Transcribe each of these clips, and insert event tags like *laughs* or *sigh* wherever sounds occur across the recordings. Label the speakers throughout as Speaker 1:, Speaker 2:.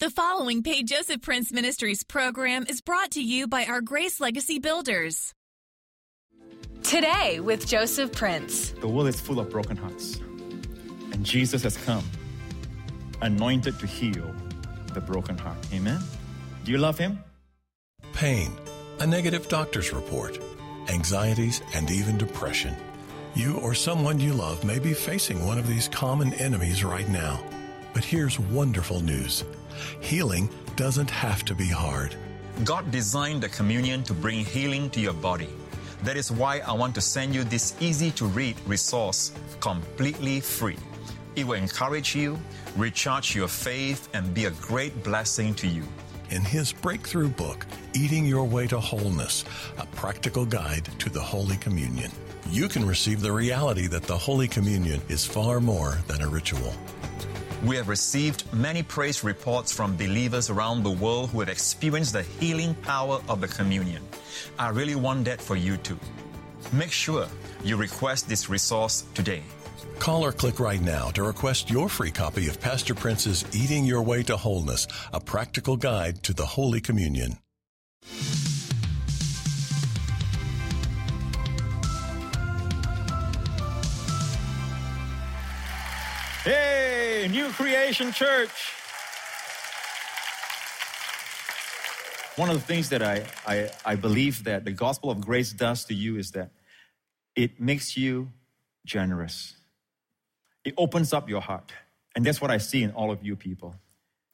Speaker 1: The following Paid Joseph Prince Ministries program is brought to you by our Grace Legacy Builders.
Speaker 2: Today with Joseph Prince.
Speaker 3: The world is full of broken hearts, and Jesus has come, anointed to heal the broken heart. Amen. Do you love Him?
Speaker 4: Pain, a negative doctor's report, anxieties, and even depression. You or someone you love may be facing one of these common enemies right now. But here's wonderful news healing doesn't have to be hard.
Speaker 5: God designed the communion to bring healing to your body. That is why I want to send you this easy to read resource completely free. It will encourage you, recharge your faith, and be a great blessing to you.
Speaker 4: In his breakthrough book, Eating Your Way to Wholeness, a practical guide to the Holy Communion, you can receive the reality that the Holy Communion is far more than a ritual.
Speaker 5: We have received many praise reports from believers around the world who have experienced the healing power of the communion. I really want that for you too. Make sure you request this resource today.
Speaker 4: Call or click right now to request your free copy of Pastor Prince's Eating Your Way to Wholeness, a practical guide to the Holy Communion.
Speaker 3: Hey, New Creation Church. One of the things that I, I, I believe that the gospel of grace does to you is that it makes you generous. It opens up your heart. And that's what I see in all of you people.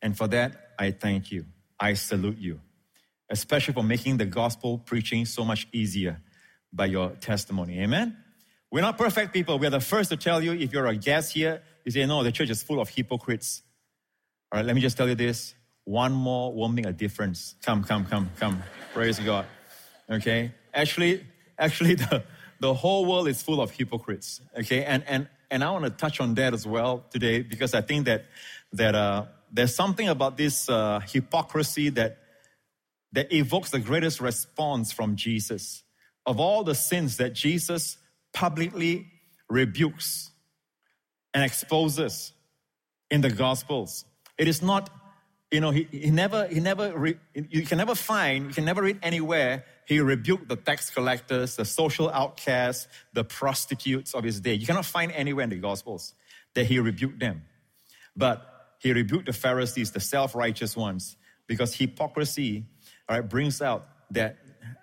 Speaker 3: And for that, I thank you. I salute you, especially for making the gospel preaching so much easier by your testimony. Amen? We're not perfect people. We're the first to tell you if you're a guest here, you say, no, the church is full of hypocrites. All right, let me just tell you this. One more won't make a difference. Come, come, come, come. Praise God. Okay? Actually, actually, *laughs* the, the whole world is full of hypocrites. Okay? And, and, and I want to touch on that as well today because I think that, that uh, there's something about this uh, hypocrisy that, that evokes the greatest response from Jesus. Of all the sins that Jesus publicly rebukes and exposes in the Gospels, it is not, you know, he, he never, he never, re, you can never find, you can never read anywhere he rebuked the tax collectors, the social outcasts, the prostitutes of his day. You cannot find anywhere in the Gospels that he rebuked them. But he rebuked the Pharisees, the self righteous ones, because hypocrisy all right, brings out that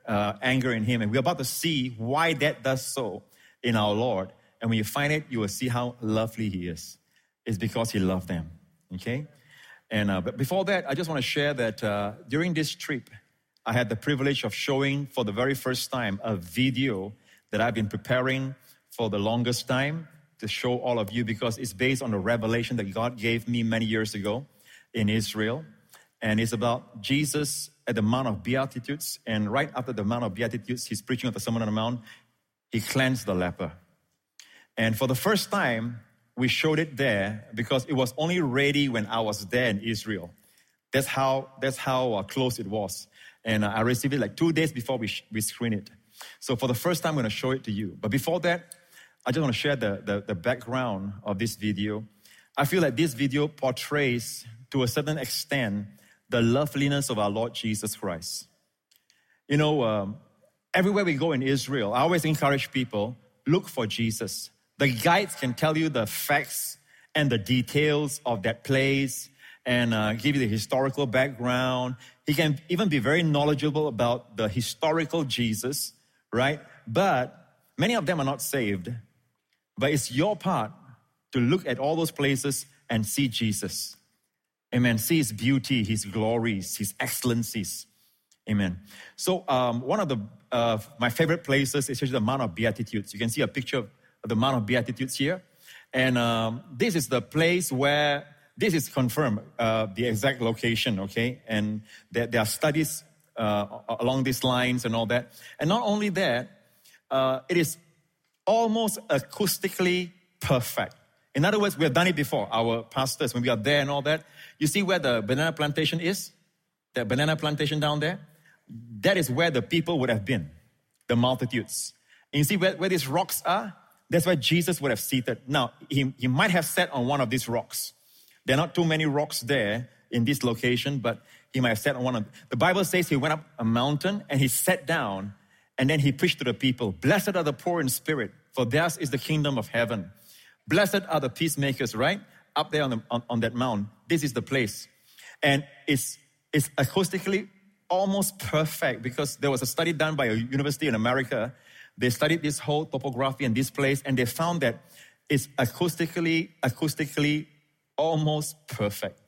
Speaker 3: uh, anger in him. And we're about to see why that does so in our Lord. And when you find it, you will see how lovely he is. It's because he loved them. Okay? And uh, but before that, I just want to share that uh, during this trip, I had the privilege of showing for the very first time a video that I've been preparing for the longest time to show all of you because it's based on a revelation that God gave me many years ago in Israel. And it's about Jesus at the Mount of Beatitudes. And right after the Mount of Beatitudes, he's preaching at the Sermon on the Mount. He cleansed the leper. And for the first time, we showed it there because it was only ready when I was there in Israel. That's how, that's how uh, close it was. And uh, I received it like two days before we, sh- we screen it. So for the first time, I'm going to show it to you. But before that, I just want to share the, the, the background of this video. I feel like this video portrays, to a certain extent, the loveliness of our Lord Jesus Christ. You know, um, everywhere we go in Israel, I always encourage people look for Jesus. The guides can tell you the facts and the details of that place and uh, give you the historical background. He can even be very knowledgeable about the historical Jesus, right? But many of them are not saved. But it's your part to look at all those places and see Jesus. Amen. See his beauty, his glories, his excellencies. Amen. So um, one of the uh, my favorite places is the Mount of Beatitudes. You can see a picture of the Mount of Beatitudes here, and um, this is the place where this is confirmed uh, the exact location. Okay, and there, there are studies uh, along these lines and all that. And not only that, uh, it is almost acoustically perfect. In other words, we have done it before. Our pastors, when we are there and all that, you see where the banana plantation is? The banana plantation down there? That is where the people would have been, the multitudes. And you see where, where these rocks are? That's where Jesus would have seated. Now, he, he might have sat on one of these rocks. There are not too many rocks there in this location, but he might have sat on one of the Bible says he went up a mountain and he sat down and then he preached to the people. Blessed are the poor in spirit, for theirs is the kingdom of heaven. Blessed are the peacemakers, right? Up there on, the, on, on that mount. This is the place. And it's, it's acoustically almost perfect because there was a study done by a university in America. They studied this whole topography and this place, and they found that it's acoustically, acoustically almost perfect.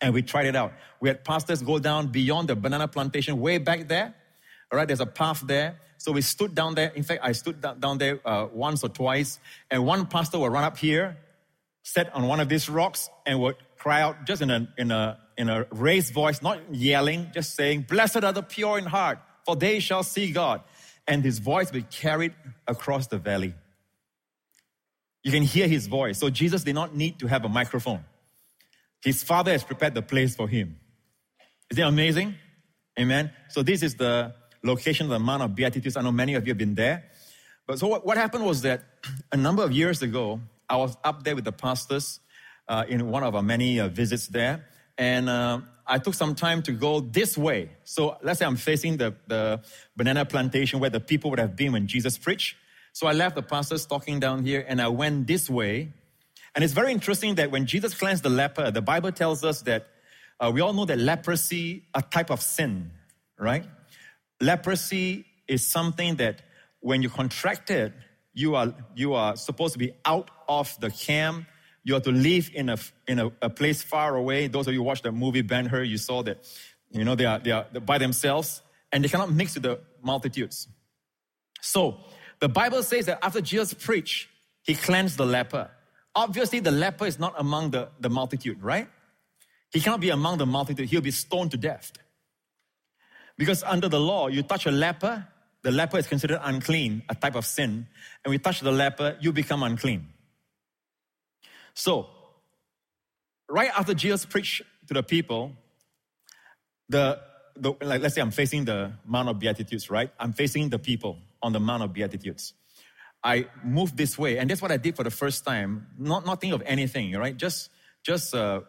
Speaker 3: And we tried it out. We had pastors go down beyond the banana plantation, way back there. All right, there's a path there. So we stood down there. In fact, I stood down there uh, once or twice, and one pastor would run up here, sit on one of these rocks, and would cry out just in a, in a, in a raised voice, not yelling, just saying, Blessed are the pure in heart, for they shall see God. And his voice would be carried across the valley. You can hear his voice. So Jesus did not need to have a microphone. His Father has prepared the place for him. Is it amazing? Amen. So this is the location of the Mount of Beatitudes. I know many of you have been there. But so what, what happened was that *clears throat* a number of years ago, I was up there with the pastors uh, in one of our many uh, visits there. And uh, I took some time to go this way. So let's say I'm facing the, the banana plantation where the people would have been when Jesus preached. So I left the pastors talking down here and I went this way. And it's very interesting that when Jesus cleansed the leper, the Bible tells us that uh, we all know that leprosy, a type of sin, right? Leprosy is something that when you contract it, you are, you are supposed to be out of the camp. You have to live in a, in a, a place far away. Those of you who watched the movie Ben Hur, you saw that, you know, they are, they are by themselves and they cannot mix with the multitudes. So, the Bible says that after Jesus preached, he cleansed the leper. Obviously, the leper is not among the, the multitude, right? He cannot be among the multitude. He'll be stoned to death. Because under the law, you touch a leper, the leper is considered unclean, a type of sin. And we touch the leper, you become unclean. So, right after Jesus preached to the people, the, the like, let's say I'm facing the Mount of Beatitudes, right? I'm facing the people on the Mount of Beatitudes. I moved this way, and that's what I did for the first time. Not not think of anything, right? Just just uh,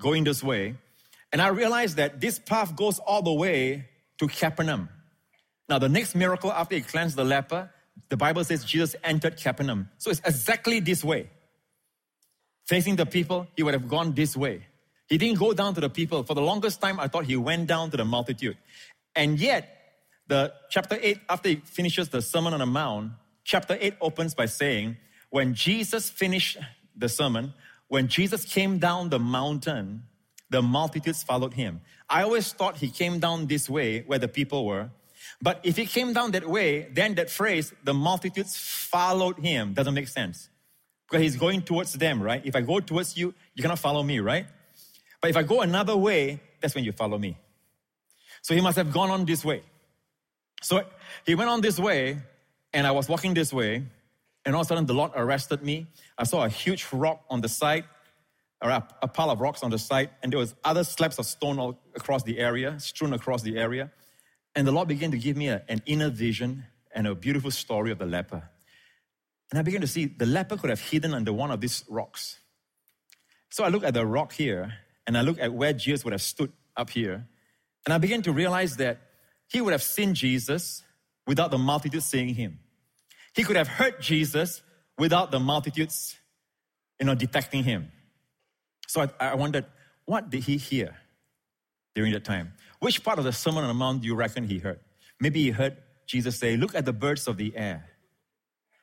Speaker 3: going this way, and I realized that this path goes all the way to Capernaum. Now, the next miracle after he cleansed the leper, the Bible says Jesus entered Capernaum. So it's exactly this way. Facing the people, he would have gone this way. He didn't go down to the people. For the longest time, I thought he went down to the multitude. And yet, the chapter 8, after he finishes the Sermon on the Mount, chapter 8 opens by saying, when Jesus finished the sermon, when Jesus came down the mountain, the multitudes followed him. I always thought he came down this way where the people were. But if he came down that way, then that phrase, the multitudes followed him, doesn't make sense. He's going towards them, right? If I go towards you, you cannot follow me, right? But if I go another way, that's when you follow me. So he must have gone on this way. So he went on this way, and I was walking this way, and all of a sudden the Lord arrested me. I saw a huge rock on the side, or a, a pile of rocks on the side, and there was other slabs of stone all across the area, strewn across the area. And the Lord began to give me a, an inner vision and a beautiful story of the leper. And I began to see the leper could have hidden under one of these rocks. So I look at the rock here, and I look at where Jesus would have stood up here, and I began to realize that he would have seen Jesus without the multitude seeing him. He could have heard Jesus without the multitudes, you know, detecting him. So I, I wondered, what did he hear during that time? Which part of the Sermon on the Mount do you reckon he heard? Maybe he heard Jesus say, Look at the birds of the air,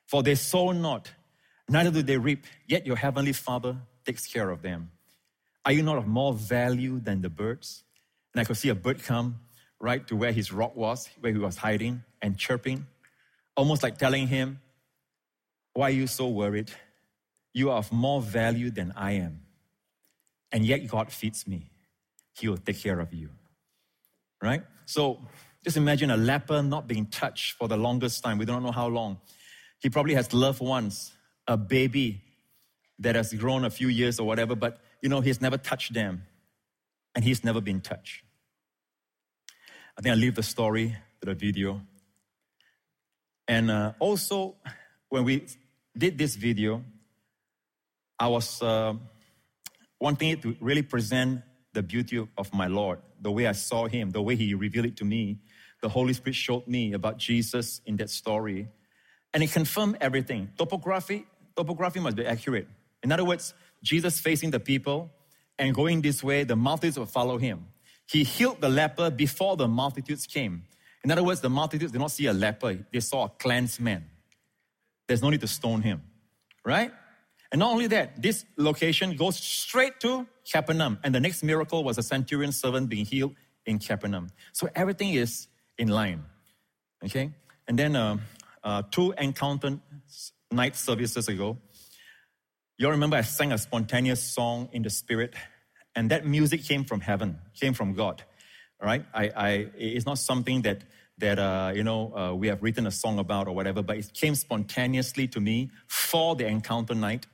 Speaker 3: for they sow not, neither do they reap, yet your heavenly Father takes care of them. Are you not of more value than the birds? And I could see a bird come right to where his rock was, where he was hiding and chirping, almost like telling him, Why are you so worried? You are of more value than I am. And yet God feeds me. He will take care of you. Right? So just imagine a leper not being touched for the longest time. We don't know how long. He probably has loved ones, a baby that has grown a few years or whatever, but you know, he's never touched them. And he's never been touched. I think I'll leave the story to the video. And uh, also, when we did this video, I was uh, wanting it to really present the beauty of my Lord, the way I saw him, the way he revealed it to me. The Holy Spirit showed me about Jesus in that story. And it confirmed everything. Topography, topography must be accurate. In other words, Jesus facing the people and going this way, the multitudes will follow him. He healed the leper before the multitudes came. In other words, the multitudes did not see a leper, they saw a cleansed man. There's no need to stone him, right? And not only that, this location goes straight to Capernaum. And the next miracle was a centurion servant being healed in Capernaum. So everything is in line. Okay? And then uh, uh, two encounter night services ago, you all remember I sang a spontaneous song in the spirit, and that music came from heaven, came from God. Right? I, I, it's not something that that uh, you know uh, we have written a song about or whatever, but it came spontaneously to me for the encounter night,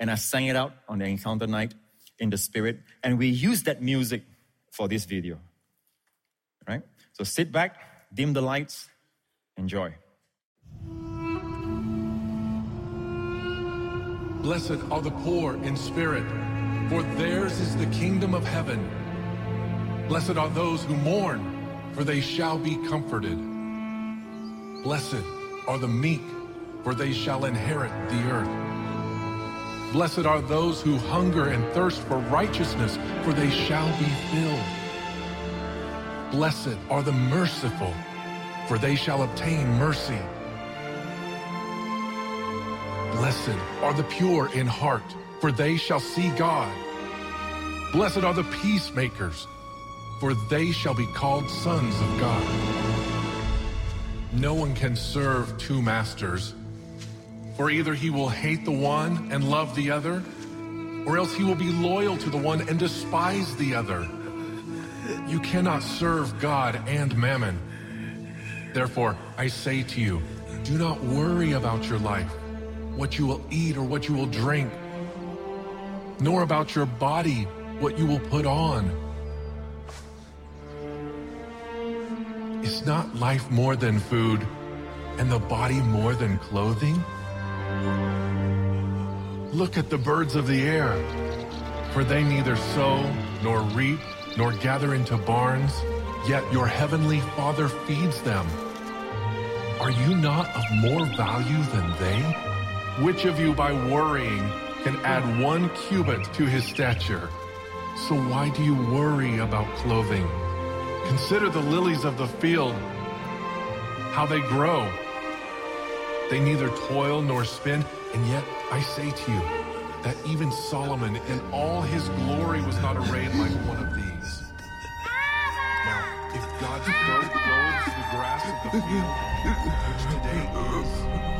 Speaker 3: and I sang it out on the encounter night in the spirit, and we used that music for this video. Right? So sit back, dim the lights, enjoy.
Speaker 2: Blessed are the poor in spirit, for theirs is the kingdom of heaven. Blessed are those who mourn, for they shall be comforted. Blessed are the meek, for they shall inherit the earth. Blessed are those who hunger and thirst for righteousness, for they shall be filled. Blessed are the merciful, for they shall obtain mercy. Blessed are the pure in heart, for they shall see God. Blessed are the peacemakers, for they shall be called sons of God. No one can serve two masters, for either he will hate the one and love the other, or else he will be loyal to the one and despise the other. You cannot serve God and mammon. Therefore, I say to you, do not worry about your life what you will eat or what you will drink, nor about your body, what you will put on. Is not life more than food, and the body more than clothing? Look at the birds of the air, for they neither sow, nor reap, nor gather into barns, yet your heavenly Father feeds them. Are you not of more value than they? Which of you by worrying can add one cubit to his stature? So why do you worry about clothing? Consider the lilies of the field, how they grow. They neither toil nor spin, and yet I say to you that even Solomon in all his glory was not arrayed like one of these. Now, if God so clothes the grass of the field, which today is,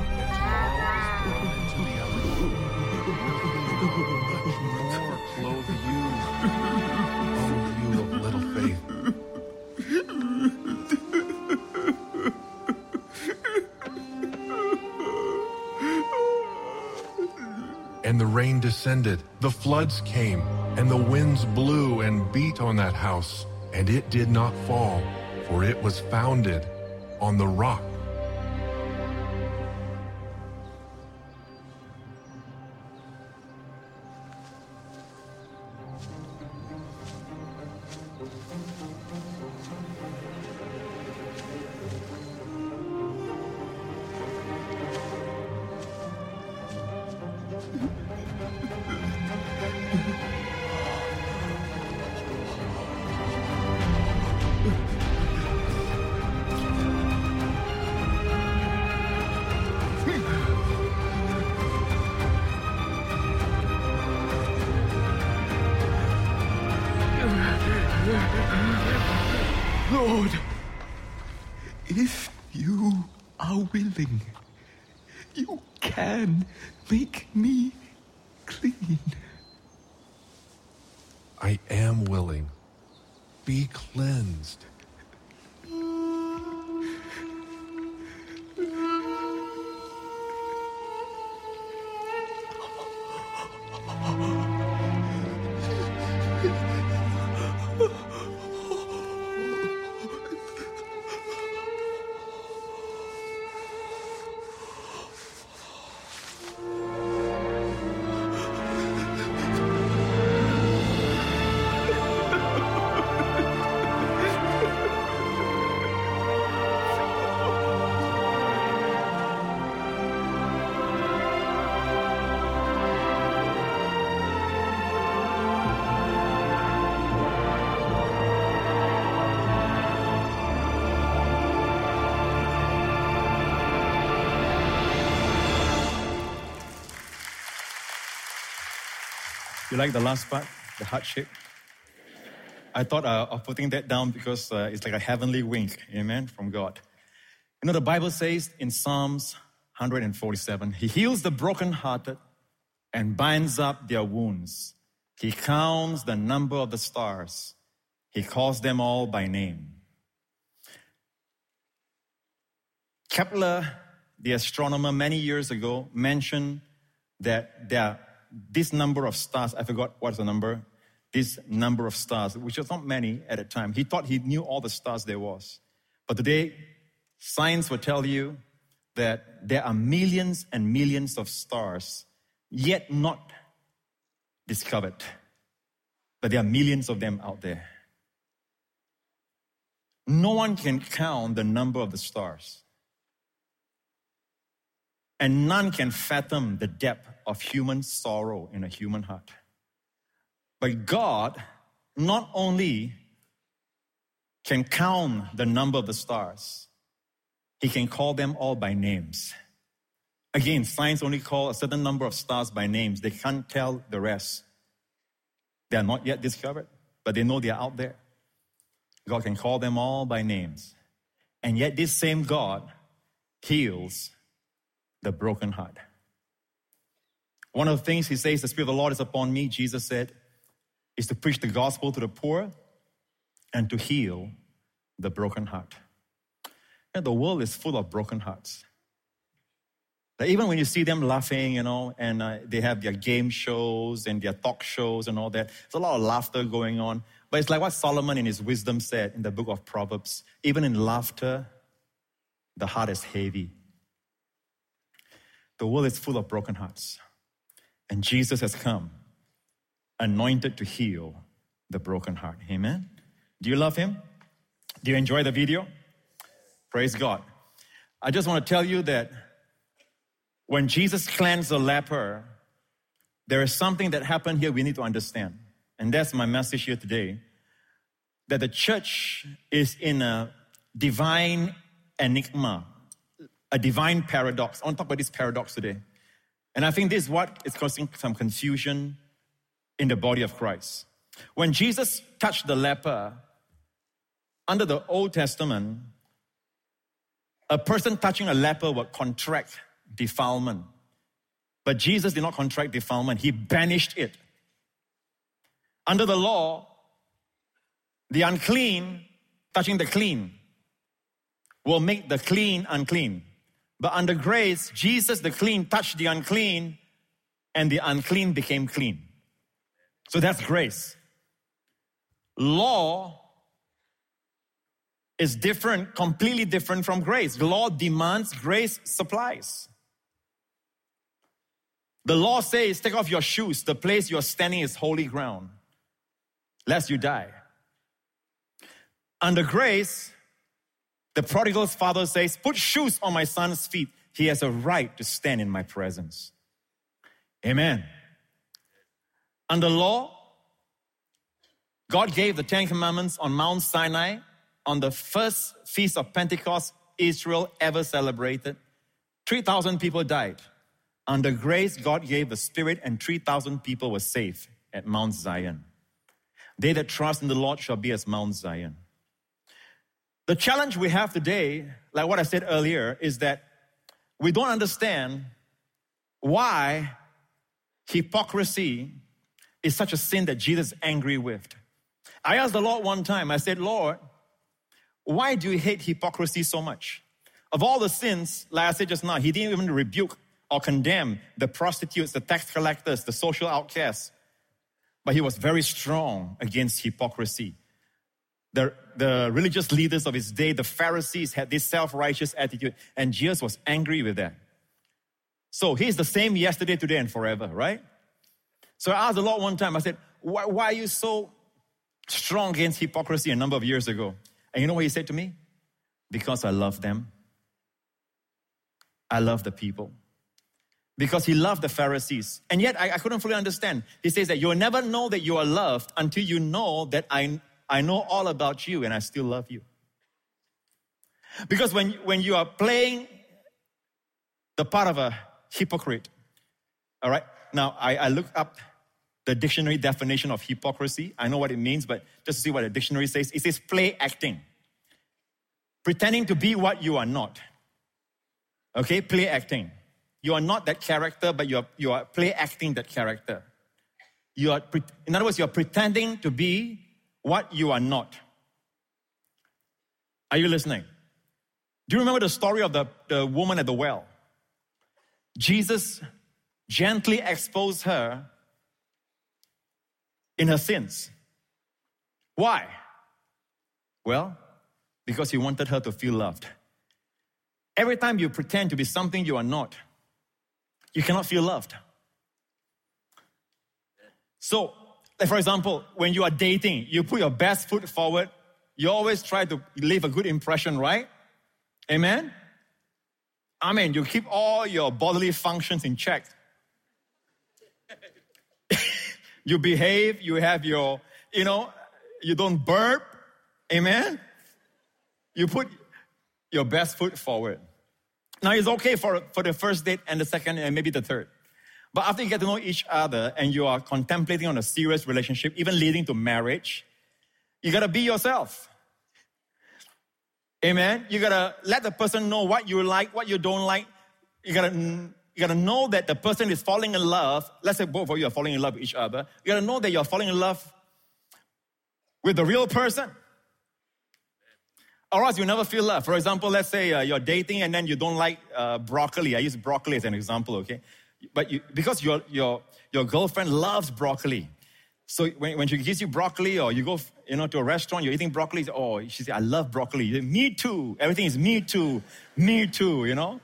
Speaker 2: And the rain descended, the floods came, and the winds blew and beat on that house, and it did not fall, for it was founded on the rock.
Speaker 6: Lord, if you are willing, you can make me clean.
Speaker 2: I am willing. Be cleansed. *laughs*
Speaker 3: You like the last part, the heart shape? I thought uh, of putting that down because uh, it's like a heavenly wink, amen, from God. You know, the Bible says in Psalms 147, He heals the brokenhearted and binds up their wounds. He counts the number of the stars. He calls them all by name. Kepler, the astronomer, many years ago mentioned that there this number of stars. I forgot what's the number. This number of stars, which was not many at a time. He thought he knew all the stars there was. But today, science will tell you that there are millions and millions of stars yet not discovered. But there are millions of them out there. No one can count the number of the stars. And none can fathom the depth of human sorrow in a human heart. But God not only can count the number of the stars, He can call them all by names. Again, science only call a certain number of stars by names. They can't tell the rest. They are not yet discovered, but they know they are out there. God can call them all by names. And yet, this same God heals the broken heart. One of the things he says, the Spirit of the Lord is upon me, Jesus said, is to preach the gospel to the poor and to heal the broken heart. And the world is full of broken hearts. Even when you see them laughing, you know, and uh, they have their game shows and their talk shows and all that, there's a lot of laughter going on. But it's like what Solomon in his wisdom said in the book of Proverbs even in laughter, the heart is heavy. The world is full of broken hearts. And Jesus has come, anointed to heal the broken heart. Amen. Do you love him? Do you enjoy the video? Praise God. I just want to tell you that when Jesus cleansed the leper, there is something that happened here we need to understand. And that's my message here today that the church is in a divine enigma, a divine paradox. I want to talk about this paradox today. And I think this is what is causing some confusion in the body of Christ. When Jesus touched the leper, under the Old Testament, a person touching a leper would contract defilement. But Jesus did not contract defilement, he banished it. Under the law, the unclean touching the clean will make the clean unclean. But under grace, Jesus, the clean, touched the unclean, and the unclean became clean. So that's grace. Law is different, completely different from grace. Law demands, grace supplies. The law says, take off your shoes. The place you're standing is holy ground, lest you die. Under grace, the prodigal's father says, put shoes on my son's feet. He has a right to stand in my presence. Amen. Under law, God gave the Ten Commandments on Mount Sinai on the first feast of Pentecost Israel ever celebrated. 3,000 people died. Under grace, God gave the Spirit, and 3,000 people were saved at Mount Zion. They that trust in the Lord shall be as Mount Zion. The challenge we have today, like what I said earlier, is that we don't understand why hypocrisy is such a sin that Jesus is angry with. I asked the Lord one time, I said, Lord, why do you hate hypocrisy so much? Of all the sins, like I said just now, he didn't even rebuke or condemn the prostitutes, the tax collectors, the social outcasts. But he was very strong against hypocrisy. The, the religious leaders of his day, the Pharisees, had this self righteous attitude, and Jesus was angry with them. So he's the same yesterday, today, and forever, right? So I asked the Lord one time, I said, why, why are you so strong against hypocrisy a number of years ago? And you know what he said to me? Because I love them. I love the people because he loved the Pharisees. And yet I, I, couldn't fully understand. He says that you'll never know that you are loved until you know that I, I know all about you and I still love you. Because when, when you are playing the part of a hypocrite, all right, now I, I look up the dictionary definition of hypocrisy. I know what it means, but just to see what the dictionary says, it says play acting. Pretending to be what you are not. Okay, play acting. You are not that character, but you are, you are play acting that character. You are, in other words, you're pretending to be what you are not. Are you listening? Do you remember the story of the, the woman at the well? Jesus gently exposed her in her sins. Why? Well, because he wanted her to feel loved. Every time you pretend to be something you are not, you cannot feel loved. So, like for example, when you are dating, you put your best foot forward, you always try to leave a good impression, right? Amen? Amen. You keep all your bodily functions in check. *laughs* you behave, you have your, you know, you don't burp. Amen? You put your best foot forward. Now it's okay for, for the first date and the second and maybe the third. But after you get to know each other and you are contemplating on a serious relationship, even leading to marriage, you gotta be yourself. Amen. You gotta let the person know what you like, what you don't like. You gotta you gotta know that the person is falling in love. Let's say both of you are falling in love with each other. You gotta know that you're falling in love with the real person. Or else you never feel love. For example, let's say uh, you're dating and then you don't like uh, broccoli. I use broccoli as an example, okay? But you, because your, your, your girlfriend loves broccoli. So when, when she gives you broccoli or you go you know, to a restaurant, you're eating broccoli, oh, she said, I love broccoli. Say, me too. Everything is me too. Me too, you know?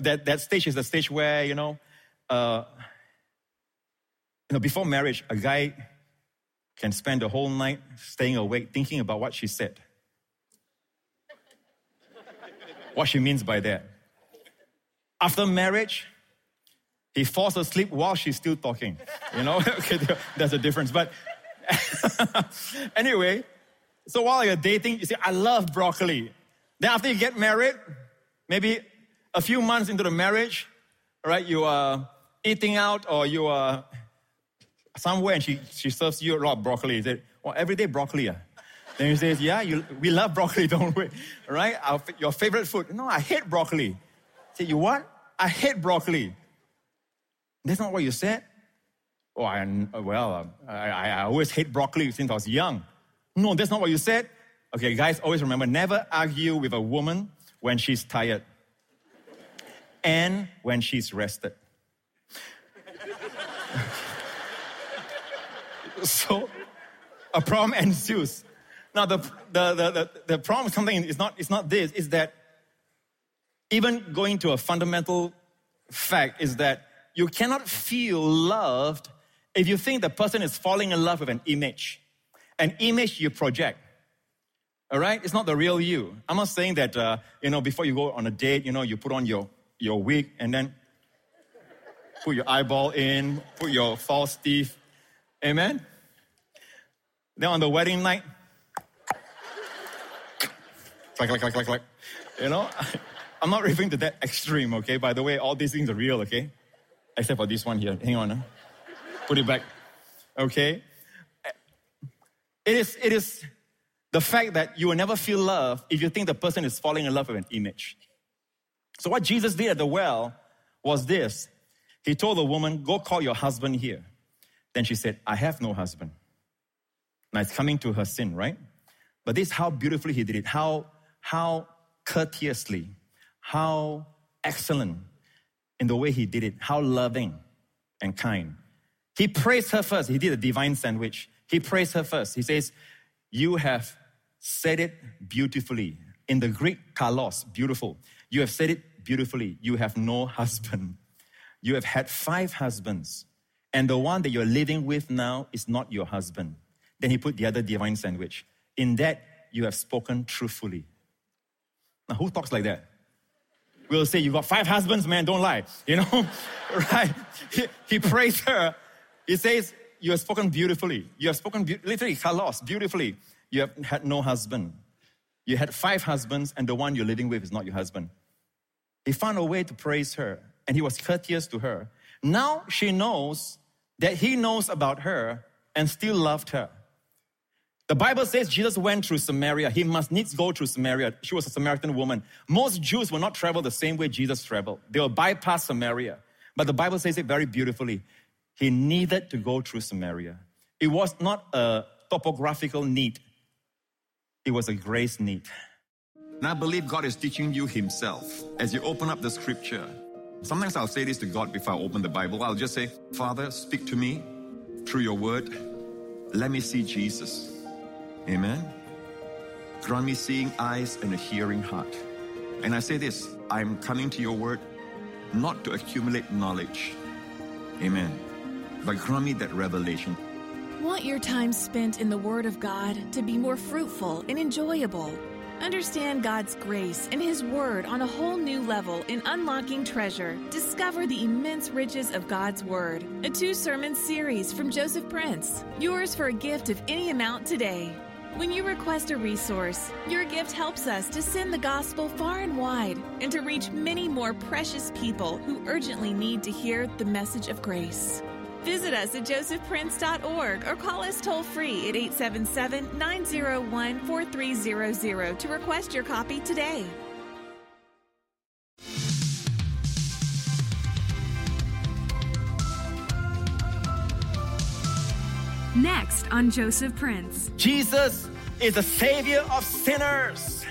Speaker 3: That, that stage is the stage where, you know, uh, you know, before marriage, a guy can spend the whole night staying awake thinking about what she said. what she means by that. After marriage, he falls asleep while she's still talking. You know, *laughs* okay, there's a difference. But *laughs* anyway, so while you're dating, you say, I love broccoli. Then after you get married, maybe a few months into the marriage, right, you are eating out or you are somewhere and she, she serves you a lot of broccoli. You say, well, every day broccoli. Ah. Then he says, yeah, you, we love broccoli, *laughs* don't we? Right? Our, your favorite food. No, I hate broccoli. You what? I hate broccoli. That's not what you said. Oh, I, uh, well, um, I, I always hate broccoli since I was young. No, that's not what you said. Okay, guys, always remember never argue with a woman when she's tired and when she's rested. *laughs* so a problem ensues. Now, the, the, the, the, problem something is not, it's not this, is that even going to a fundamental fact is that you cannot feel loved if you think the person is falling in love with an image. An image you project. All right? It's not the real you. I'm not saying that, uh, you know, before you go on a date, you know, you put on your, your wig and then put your eyeball in, put your false teeth. Amen? Then on the wedding night, like, like, like, like, like, you know? *laughs* I'm not *laughs* referring to that extreme, okay? By the way, all these things are real, okay? Except for this one here. Hang on. Huh? Put it back. Okay? It is, it is the fact that you will never feel love if you think the person is falling in love with an image. So, what Jesus did at the well was this He told the woman, Go call your husband here. Then she said, I have no husband. Now it's coming to her sin, right? But this is how beautifully he did it, how, how courteously, how excellent in the way he did it, how loving and kind. He praised her first. He did a divine sandwich. He praised her first. He says, You have said it beautifully. In the Greek, kalos, beautiful. You have said it beautifully. You have no *laughs* husband. You have had five husbands, and the one that you're living with now is not your husband. Then he put the other divine sandwich. In that, you have spoken truthfully. Now, who talks like that? Will say, You got five husbands, man, don't lie. You know, *laughs* right? He, he praised her. He says, You have spoken beautifully. You have spoken be- literally, kalos, beautifully. You have had no husband. You had five husbands, and the one you're living with is not your husband. He found a way to praise her, and he was courteous to her. Now she knows that he knows about her and still loved her. The Bible says Jesus went through Samaria. He must needs go through Samaria. She was a Samaritan woman. Most Jews will not travel the same way Jesus traveled. They will bypass Samaria. But the Bible says it very beautifully. He needed to go through Samaria. It was not a topographical need, it was a grace need.
Speaker 5: And I believe God is teaching you Himself as you open up the scripture. Sometimes I'll say this to God before I open the Bible. I'll just say, Father, speak to me through your word. Let me see Jesus. Amen. Grant me seeing eyes and a hearing heart. And I say this I'm coming to your word not to accumulate knowledge. Amen. But grant me that revelation.
Speaker 1: Want your time spent in the Word of God to be more fruitful and enjoyable? Understand God's grace and His Word on a whole new level in Unlocking Treasure. Discover the immense riches of God's Word, a two sermon series from Joseph Prince. Yours for a gift of any amount today. When you request a resource, your gift helps us to send the gospel far and wide and to reach many more precious people who urgently need to hear the message of grace. Visit us at josephprince.org or call us toll free at 877 901 4300 to request your copy today.
Speaker 7: Next on Joseph Prince.
Speaker 3: Jesus is the savior of sinners.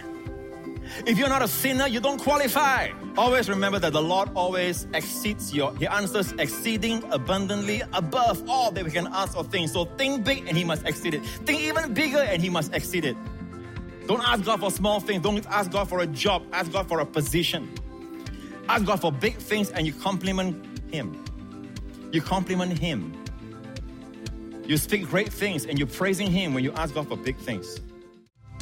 Speaker 3: If you're not a sinner, you don't qualify. Always remember that the Lord always exceeds your, He answers exceeding abundantly above all that we can ask or think. So think big and He must exceed it. Think even bigger and He must exceed it. Don't ask God for small things. Don't ask God for a job. Ask God for a position. Ask God for big things and you compliment Him. You compliment Him. You speak great things and you're praising Him when you ask God for big things.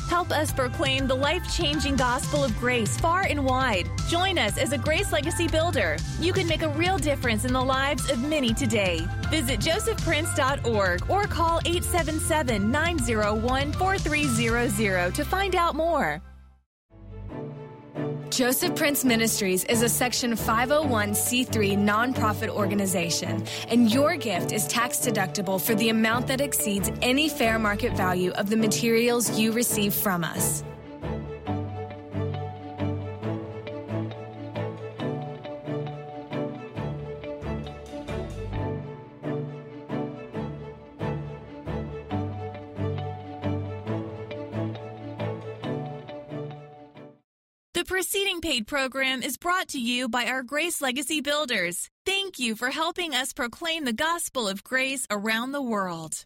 Speaker 1: Help us proclaim the life changing gospel of grace far and wide. Join us as a Grace Legacy Builder. You can make a real difference in the lives of many today. Visit josephprince.org or call 877 901 4300 to find out more.
Speaker 7: Joseph Prince Ministries is a Section 501c3 nonprofit organization, and your gift is tax deductible for the amount that exceeds any fair market value of the materials you receive from us.
Speaker 1: Preceding paid program is brought to you by our Grace Legacy Builders. Thank you for helping us proclaim the gospel of grace around the world.